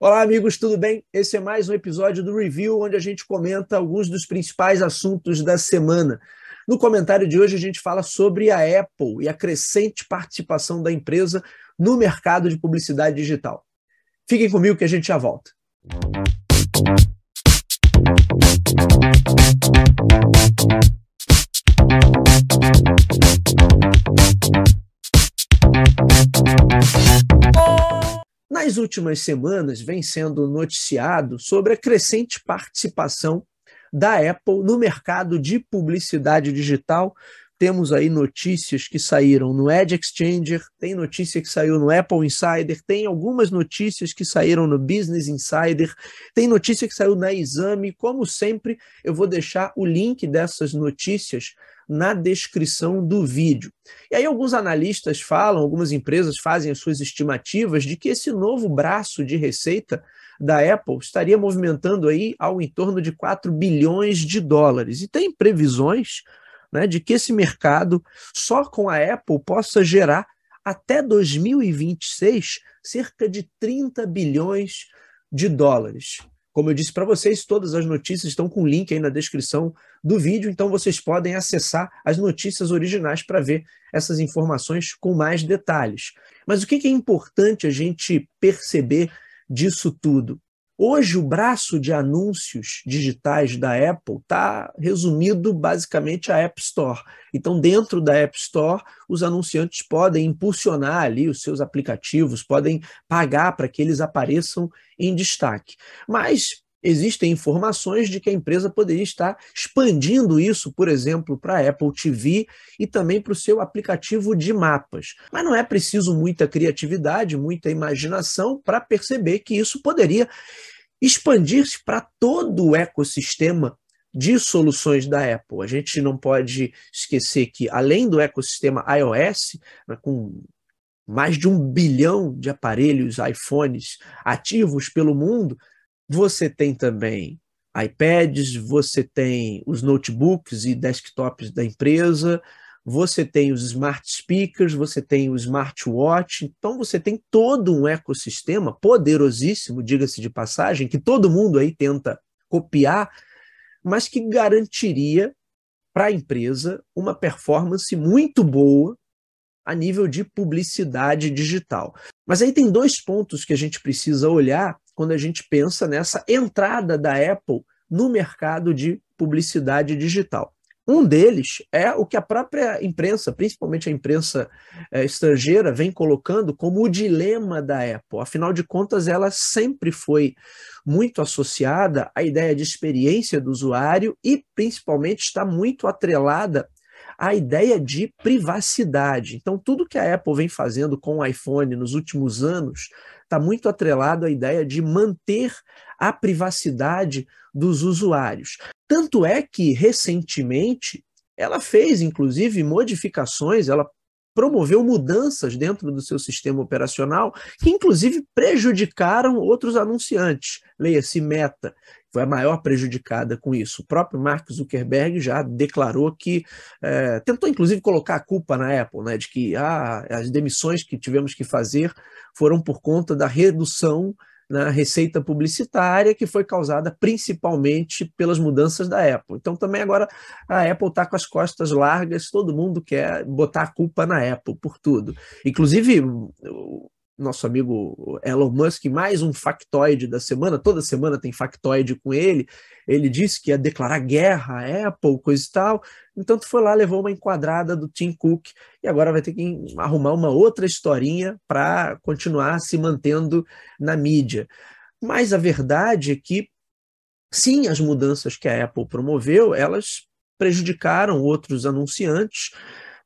Olá, amigos, tudo bem? Esse é mais um episódio do Review, onde a gente comenta alguns dos principais assuntos da semana. No comentário de hoje, a gente fala sobre a Apple e a crescente participação da empresa no mercado de publicidade digital. Fiquem comigo que a gente já volta. Nas últimas semanas, vem sendo noticiado sobre a crescente participação da Apple no mercado de publicidade digital. Temos aí notícias que saíram no Edge Exchanger, tem notícia que saiu no Apple Insider, tem algumas notícias que saíram no Business Insider, tem notícia que saiu na Exame. Como sempre, eu vou deixar o link dessas notícias na descrição do vídeo. E aí alguns analistas falam, algumas empresas fazem as suas estimativas de que esse novo braço de receita da Apple estaria movimentando aí ao em torno de 4 bilhões de dólares. E tem previsões né, de que esse mercado, só com a Apple, possa gerar até 2026 cerca de 30 bilhões de dólares. Como eu disse para vocês, todas as notícias estão com link aí na descrição do vídeo, então vocês podem acessar as notícias originais para ver essas informações com mais detalhes. Mas o que é importante a gente perceber disso tudo? Hoje, o braço de anúncios digitais da Apple está resumido basicamente à App Store. Então, dentro da App Store, os anunciantes podem impulsionar ali os seus aplicativos, podem pagar para que eles apareçam em destaque. Mas existem informações de que a empresa poderia estar expandindo isso, por exemplo, para a Apple TV e também para o seu aplicativo de mapas. Mas não é preciso muita criatividade, muita imaginação para perceber que isso poderia expandir-se para todo o ecossistema de soluções da Apple. A gente não pode esquecer que, além do ecossistema iOS, né, com mais de um bilhão de aparelhos iPhones ativos pelo mundo, você tem também iPads, você tem os notebooks e desktops da empresa, você tem os smart speakers, você tem o smartwatch, então você tem todo um ecossistema poderosíssimo, diga-se de passagem, que todo mundo aí tenta copiar, mas que garantiria para a empresa uma performance muito boa a nível de publicidade digital. Mas aí tem dois pontos que a gente precisa olhar quando a gente pensa nessa entrada da Apple no mercado de publicidade digital. Um deles é o que a própria imprensa, principalmente a imprensa é, estrangeira, vem colocando como o dilema da Apple. Afinal de contas, ela sempre foi muito associada à ideia de experiência do usuário e, principalmente, está muito atrelada à ideia de privacidade. Então, tudo que a Apple vem fazendo com o iPhone nos últimos anos está muito atrelado à ideia de manter a privacidade dos usuários. Tanto é que, recentemente, ela fez, inclusive, modificações, ela promoveu mudanças dentro do seu sistema operacional que, inclusive, prejudicaram outros anunciantes. Leia-se Meta, foi a maior prejudicada com isso. O próprio Mark Zuckerberg já declarou que é, tentou, inclusive, colocar a culpa na Apple, né, de que ah, as demissões que tivemos que fazer foram por conta da redução na receita publicitária que foi causada principalmente pelas mudanças da Apple. Então também agora a Apple está com as costas largas, todo mundo quer botar a culpa na Apple por tudo. Inclusive nosso amigo Elon Musk, mais um factoide da semana, toda semana tem factoide com ele. Ele disse que ia declarar guerra à Apple, coisa e tal. Então, tu foi lá, levou uma enquadrada do Tim Cook e agora vai ter que arrumar uma outra historinha para continuar se mantendo na mídia. Mas a verdade é que, sim, as mudanças que a Apple promoveu, elas prejudicaram outros anunciantes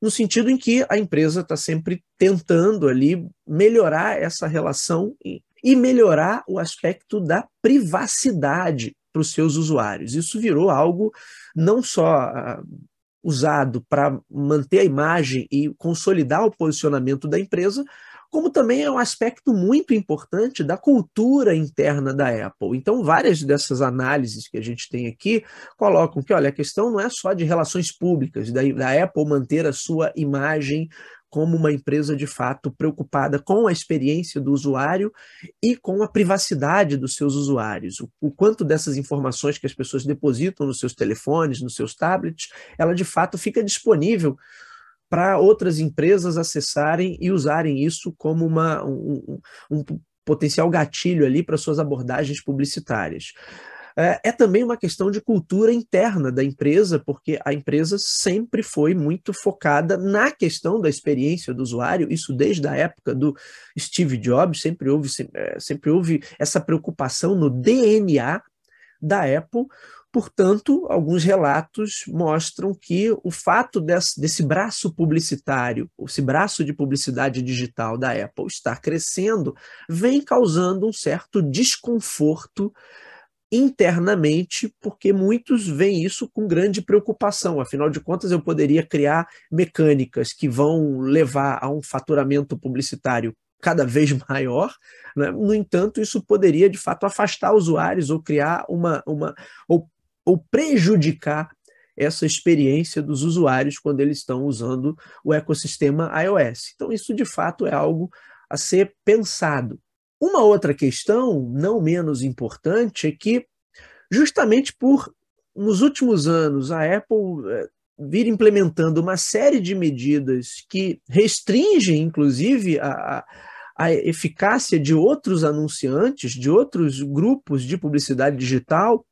no sentido em que a empresa está sempre tentando ali melhorar essa relação e, e melhorar o aspecto da privacidade para os seus usuários. Isso virou algo não só uh, usado para manter a imagem e consolidar o posicionamento da empresa, como também é um aspecto muito importante da cultura interna da Apple. Então, várias dessas análises que a gente tem aqui colocam que, olha, a questão não é só de relações públicas, da, da Apple manter a sua imagem como uma empresa de fato preocupada com a experiência do usuário e com a privacidade dos seus usuários. O, o quanto dessas informações que as pessoas depositam nos seus telefones, nos seus tablets, ela de fato fica disponível para outras empresas acessarem e usarem isso como uma, um, um potencial gatilho ali para suas abordagens publicitárias. É, é também uma questão de cultura interna da empresa, porque a empresa sempre foi muito focada na questão da experiência do usuário, isso desde a época do Steve Jobs, sempre houve, é, sempre houve essa preocupação no DNA da Apple. Portanto, alguns relatos mostram que o fato desse, desse, braço publicitário, esse braço de publicidade digital da Apple estar crescendo, vem causando um certo desconforto internamente, porque muitos veem isso com grande preocupação. Afinal de contas, eu poderia criar mecânicas que vão levar a um faturamento publicitário cada vez maior. Né? No entanto, isso poderia de fato afastar usuários ou criar uma, uma ou, ou prejudicar essa experiência dos usuários quando eles estão usando o ecossistema iOS. Então, isso de fato é algo a ser pensado. Uma outra questão, não menos importante, é que, justamente por, nos últimos anos, a Apple é, vir implementando uma série de medidas que restringem, inclusive, a, a eficácia de outros anunciantes, de outros grupos de publicidade digital,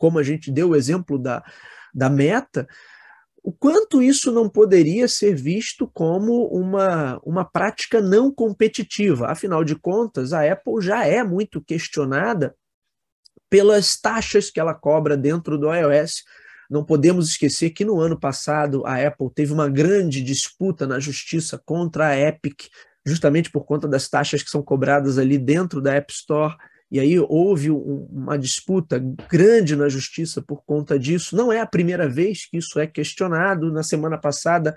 como a gente deu o exemplo da, da Meta, o quanto isso não poderia ser visto como uma, uma prática não competitiva. Afinal de contas, a Apple já é muito questionada pelas taxas que ela cobra dentro do iOS. Não podemos esquecer que no ano passado a Apple teve uma grande disputa na justiça contra a Epic, justamente por conta das taxas que são cobradas ali dentro da App Store e aí houve um, uma disputa grande na justiça por conta disso. Não é a primeira vez que isso é questionado. Na semana passada,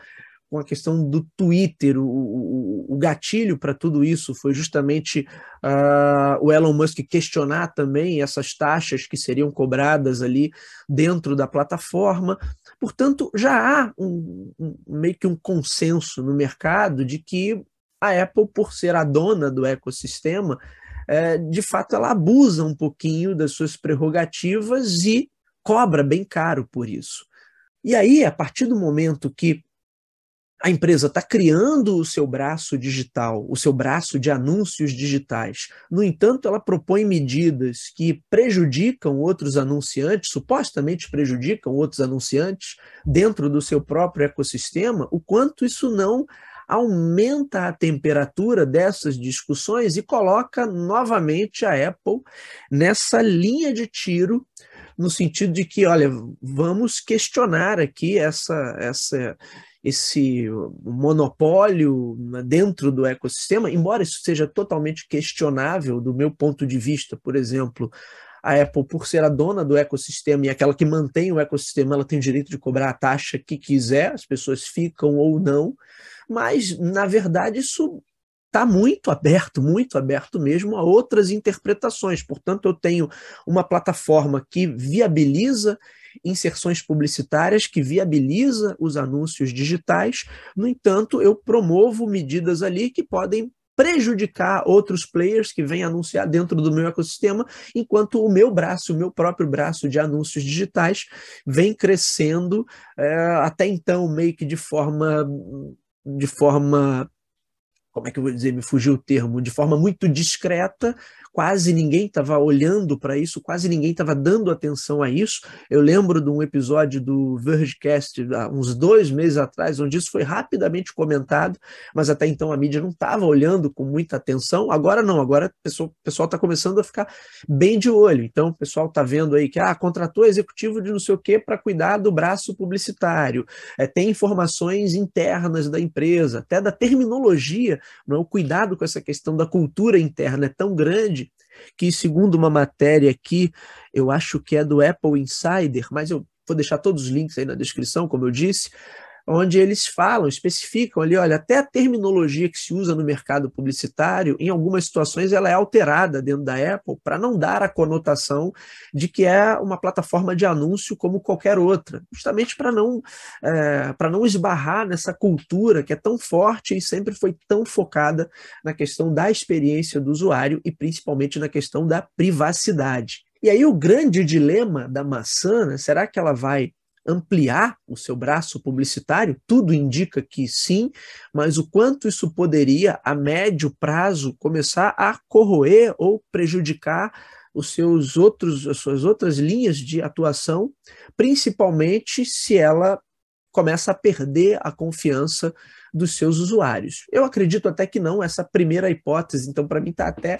com a questão do Twitter, o, o, o gatilho para tudo isso foi justamente uh, o Elon Musk questionar também essas taxas que seriam cobradas ali dentro da plataforma. Portanto, já há um, um, meio que um consenso no mercado de que a Apple, por ser a dona do ecossistema, é, de fato, ela abusa um pouquinho das suas prerrogativas e cobra bem caro por isso. E aí, a partir do momento que a empresa está criando o seu braço digital, o seu braço de anúncios digitais. No entanto, ela propõe medidas que prejudicam outros anunciantes, supostamente prejudicam outros anunciantes dentro do seu próprio ecossistema, o quanto isso não aumenta a temperatura dessas discussões e coloca novamente a Apple nessa linha de tiro no sentido de que, olha, vamos questionar aqui essa, essa, esse monopólio dentro do ecossistema, embora isso seja totalmente questionável do meu ponto de vista, por exemplo, a Apple, por ser a dona do ecossistema e aquela que mantém o ecossistema, ela tem o direito de cobrar a taxa que quiser, as pessoas ficam ou não, mas, na verdade, isso está muito aberto, muito aberto mesmo a outras interpretações. Portanto, eu tenho uma plataforma que viabiliza inserções publicitárias, que viabiliza os anúncios digitais. No entanto, eu promovo medidas ali que podem prejudicar outros players que vêm anunciar dentro do meu ecossistema, enquanto o meu braço, o meu próprio braço de anúncios digitais vem crescendo é, até então meio que de forma de forma como é que eu vou dizer, me fugiu o termo, de forma muito discreta, quase ninguém estava olhando para isso, quase ninguém estava dando atenção a isso. Eu lembro de um episódio do Vergecast, há uns dois meses atrás, onde isso foi rapidamente comentado, mas até então a mídia não estava olhando com muita atenção. Agora não, agora o pessoal está começando a ficar bem de olho. Então o pessoal está vendo aí que ah, contratou executivo de não sei o quê para cuidar do braço publicitário, é, tem informações internas da empresa, até da terminologia, não, é? o cuidado com essa questão da cultura interna é tão grande que, segundo uma matéria aqui, eu acho que é do Apple Insider, mas eu vou deixar todos os links aí na descrição, como eu disse. Onde eles falam, especificam ali, olha, até a terminologia que se usa no mercado publicitário, em algumas situações ela é alterada dentro da Apple para não dar a conotação de que é uma plataforma de anúncio como qualquer outra, justamente para não é, para não esbarrar nessa cultura que é tão forte e sempre foi tão focada na questão da experiência do usuário e principalmente na questão da privacidade. E aí o grande dilema da maçã, né, será que ela vai ampliar o seu braço publicitário? Tudo indica que sim, mas o quanto isso poderia, a médio prazo, começar a corroer ou prejudicar os seus outros, as suas outras linhas de atuação, principalmente se ela começa a perder a confiança dos seus usuários. Eu acredito até que não, essa primeira hipótese, então, para mim, está até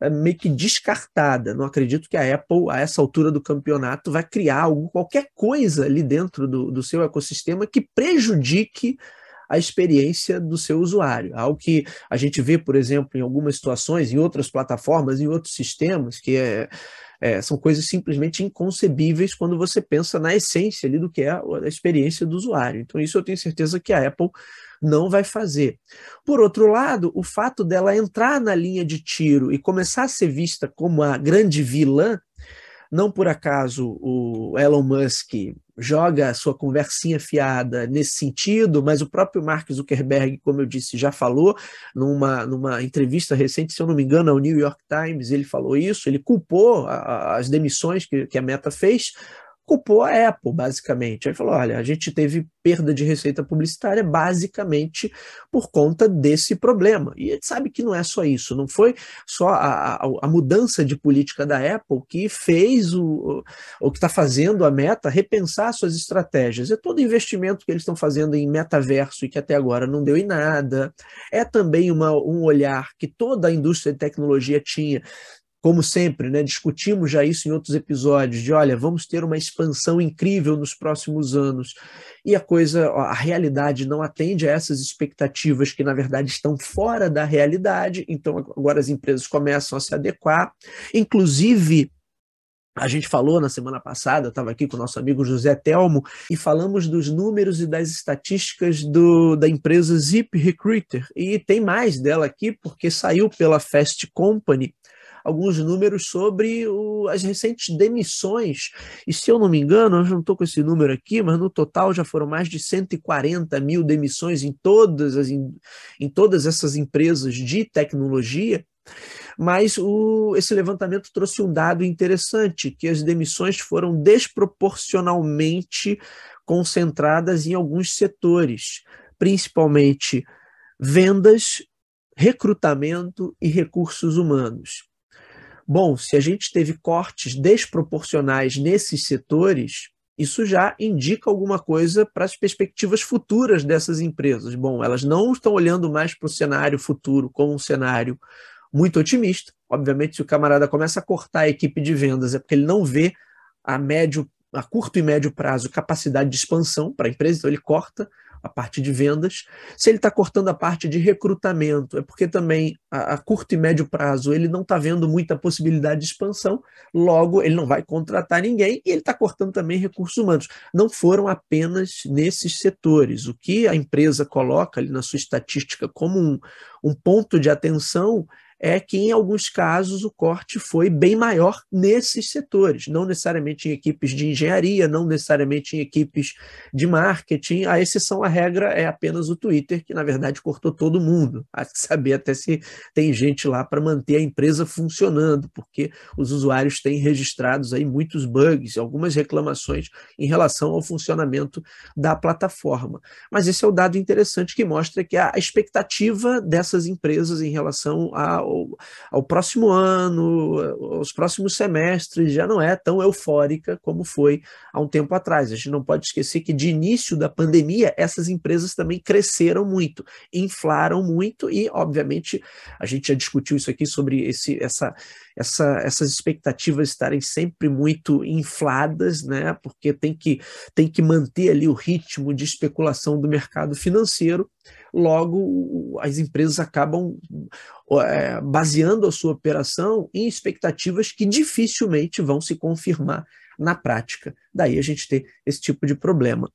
eh, meio que descartada. Não acredito que a Apple, a essa altura do campeonato, vai criar algo, qualquer coisa ali dentro do, do seu ecossistema que prejudique a experiência do seu usuário. Algo que a gente vê, por exemplo, em algumas situações, em outras plataformas, em outros sistemas, que é, é, são coisas simplesmente inconcebíveis quando você pensa na essência ali do que é a experiência do usuário. Então, isso eu tenho certeza que a Apple não vai fazer. Por outro lado, o fato dela entrar na linha de tiro e começar a ser vista como a grande vilã, não por acaso o Elon Musk joga a sua conversinha fiada nesse sentido, mas o próprio Mark Zuckerberg, como eu disse, já falou numa, numa entrevista recente, se eu não me engano, ao New York Times, ele falou isso, ele culpou a, a, as demissões que, que a Meta fez culpou a Apple, basicamente. Aí falou: olha, a gente teve perda de receita publicitária basicamente por conta desse problema. E gente sabe que não é só isso, não foi só a, a, a mudança de política da Apple que fez o, o que está fazendo a Meta repensar suas estratégias. É todo investimento que eles estão fazendo em metaverso e que até agora não deu em nada. É também uma, um olhar que toda a indústria de tecnologia tinha como sempre, né, discutimos já isso em outros episódios, de olha, vamos ter uma expansão incrível nos próximos anos. E a coisa, a realidade não atende a essas expectativas que, na verdade, estão fora da realidade, então agora as empresas começam a se adequar. Inclusive, a gente falou na semana passada, estava aqui com o nosso amigo José Telmo, e falamos dos números e das estatísticas do, da empresa Zip Recruiter. E tem mais dela aqui, porque saiu pela Fast Company alguns números sobre o, as recentes demissões. E se eu não me engano, eu não estou com esse número aqui, mas no total já foram mais de 140 mil demissões em todas, as, em, em todas essas empresas de tecnologia. Mas o, esse levantamento trouxe um dado interessante, que as demissões foram desproporcionalmente concentradas em alguns setores, principalmente vendas, recrutamento e recursos humanos. Bom, se a gente teve cortes desproporcionais nesses setores, isso já indica alguma coisa para as perspectivas futuras dessas empresas. Bom, elas não estão olhando mais para o cenário futuro como um cenário muito otimista. Obviamente, se o camarada começa a cortar a equipe de vendas, é porque ele não vê a médio, a curto e médio prazo capacidade de expansão para a empresa, então ele corta a parte de vendas. Se ele está cortando a parte de recrutamento, é porque também a, a curto e médio prazo ele não está vendo muita possibilidade de expansão, logo ele não vai contratar ninguém e ele está cortando também recursos humanos. Não foram apenas nesses setores. O que a empresa coloca ali na sua estatística como um, um ponto de atenção é que, em alguns casos, o corte foi bem maior nesses setores, não necessariamente em equipes de engenharia, não necessariamente em equipes de marketing. A exceção à regra é apenas o Twitter, que, na verdade, cortou todo mundo. Há que saber até se tem gente lá para manter a empresa funcionando, porque os usuários têm registrados aí muitos bugs, algumas reclamações em relação ao funcionamento da plataforma. Mas esse é o dado interessante que mostra que a expectativa dessas empresas em relação ao, próximo ano, aos próximos semestres, já não é tão eufórica como foi há um tempo atrás. A gente não pode esquecer que de início da pandemia, essas empresas também cresceram muito, inflaram muito e, obviamente, a gente já discutiu isso aqui sobre esse, essa, essa, essas expectativas estarem sempre muito infladas, né? Porque tem que, tem que manter ali o ritmo de especulação do mercado financeiro. Logo, as empresas acabam é, baseando a sua operação em expectativas que dificilmente vão se confirmar na prática. Daí a gente ter esse tipo de problema.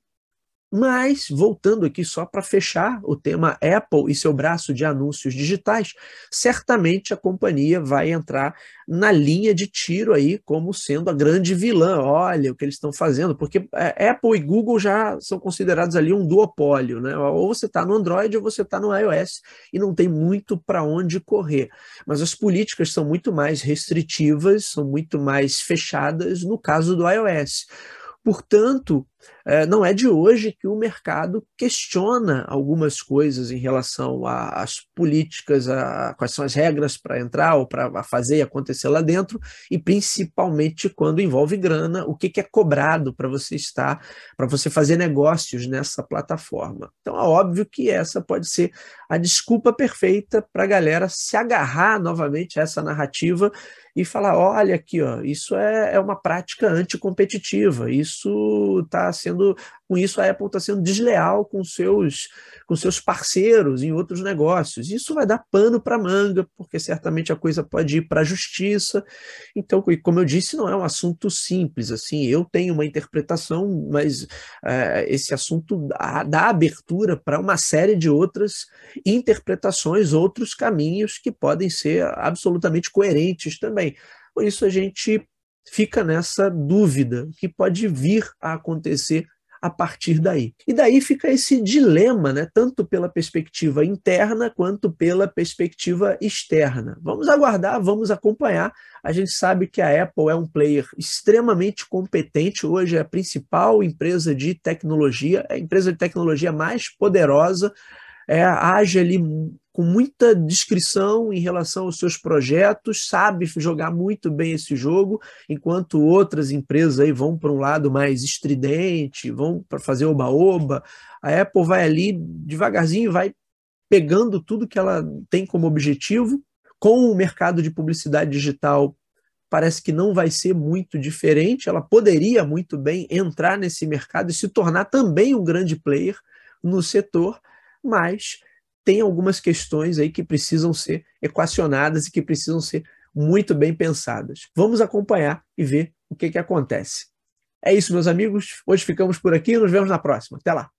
Mas, voltando aqui só para fechar o tema Apple e seu braço de anúncios digitais, certamente a companhia vai entrar na linha de tiro aí como sendo a grande vilã. Olha o que eles estão fazendo, porque é, Apple e Google já são considerados ali um duopólio, né? Ou você está no Android ou você está no iOS e não tem muito para onde correr. Mas as políticas são muito mais restritivas, são muito mais fechadas no caso do iOS. Portanto, não é de hoje que o mercado questiona algumas coisas em relação às políticas, a, quais são as regras para entrar ou para fazer e acontecer lá dentro, e principalmente quando envolve grana, o que, que é cobrado para você estar, para você fazer negócios nessa plataforma. Então é óbvio que essa pode ser a desculpa perfeita para a galera se agarrar novamente a essa narrativa e falar: olha aqui, ó, isso é, é uma prática anticompetitiva, isso está sendo com isso a Apple está sendo desleal com seus, com seus parceiros em outros negócios. Isso vai dar pano para manga, porque certamente a coisa pode ir para a justiça. Então, como eu disse, não é um assunto simples. Assim, eu tenho uma interpretação, mas é, esse assunto dá, dá abertura para uma série de outras interpretações, outros caminhos que podem ser absolutamente coerentes também. Por isso a gente fica nessa dúvida que pode vir a acontecer a partir daí. E daí fica esse dilema, né, tanto pela perspectiva interna quanto pela perspectiva externa. Vamos aguardar, vamos acompanhar. A gente sabe que a Apple é um player extremamente competente, hoje é a principal empresa de tecnologia, é a empresa de tecnologia mais poderosa, é, age ali com muita discrição em relação aos seus projetos, sabe jogar muito bem esse jogo, enquanto outras empresas aí vão para um lado mais estridente, vão para fazer oba-oba. A Apple vai ali devagarzinho, vai pegando tudo que ela tem como objetivo. Com o mercado de publicidade digital, parece que não vai ser muito diferente. Ela poderia muito bem entrar nesse mercado e se tornar também um grande player no setor, mas tem algumas questões aí que precisam ser equacionadas e que precisam ser muito bem pensadas. Vamos acompanhar e ver o que, que acontece. É isso, meus amigos. Hoje ficamos por aqui nos vemos na próxima. Até lá!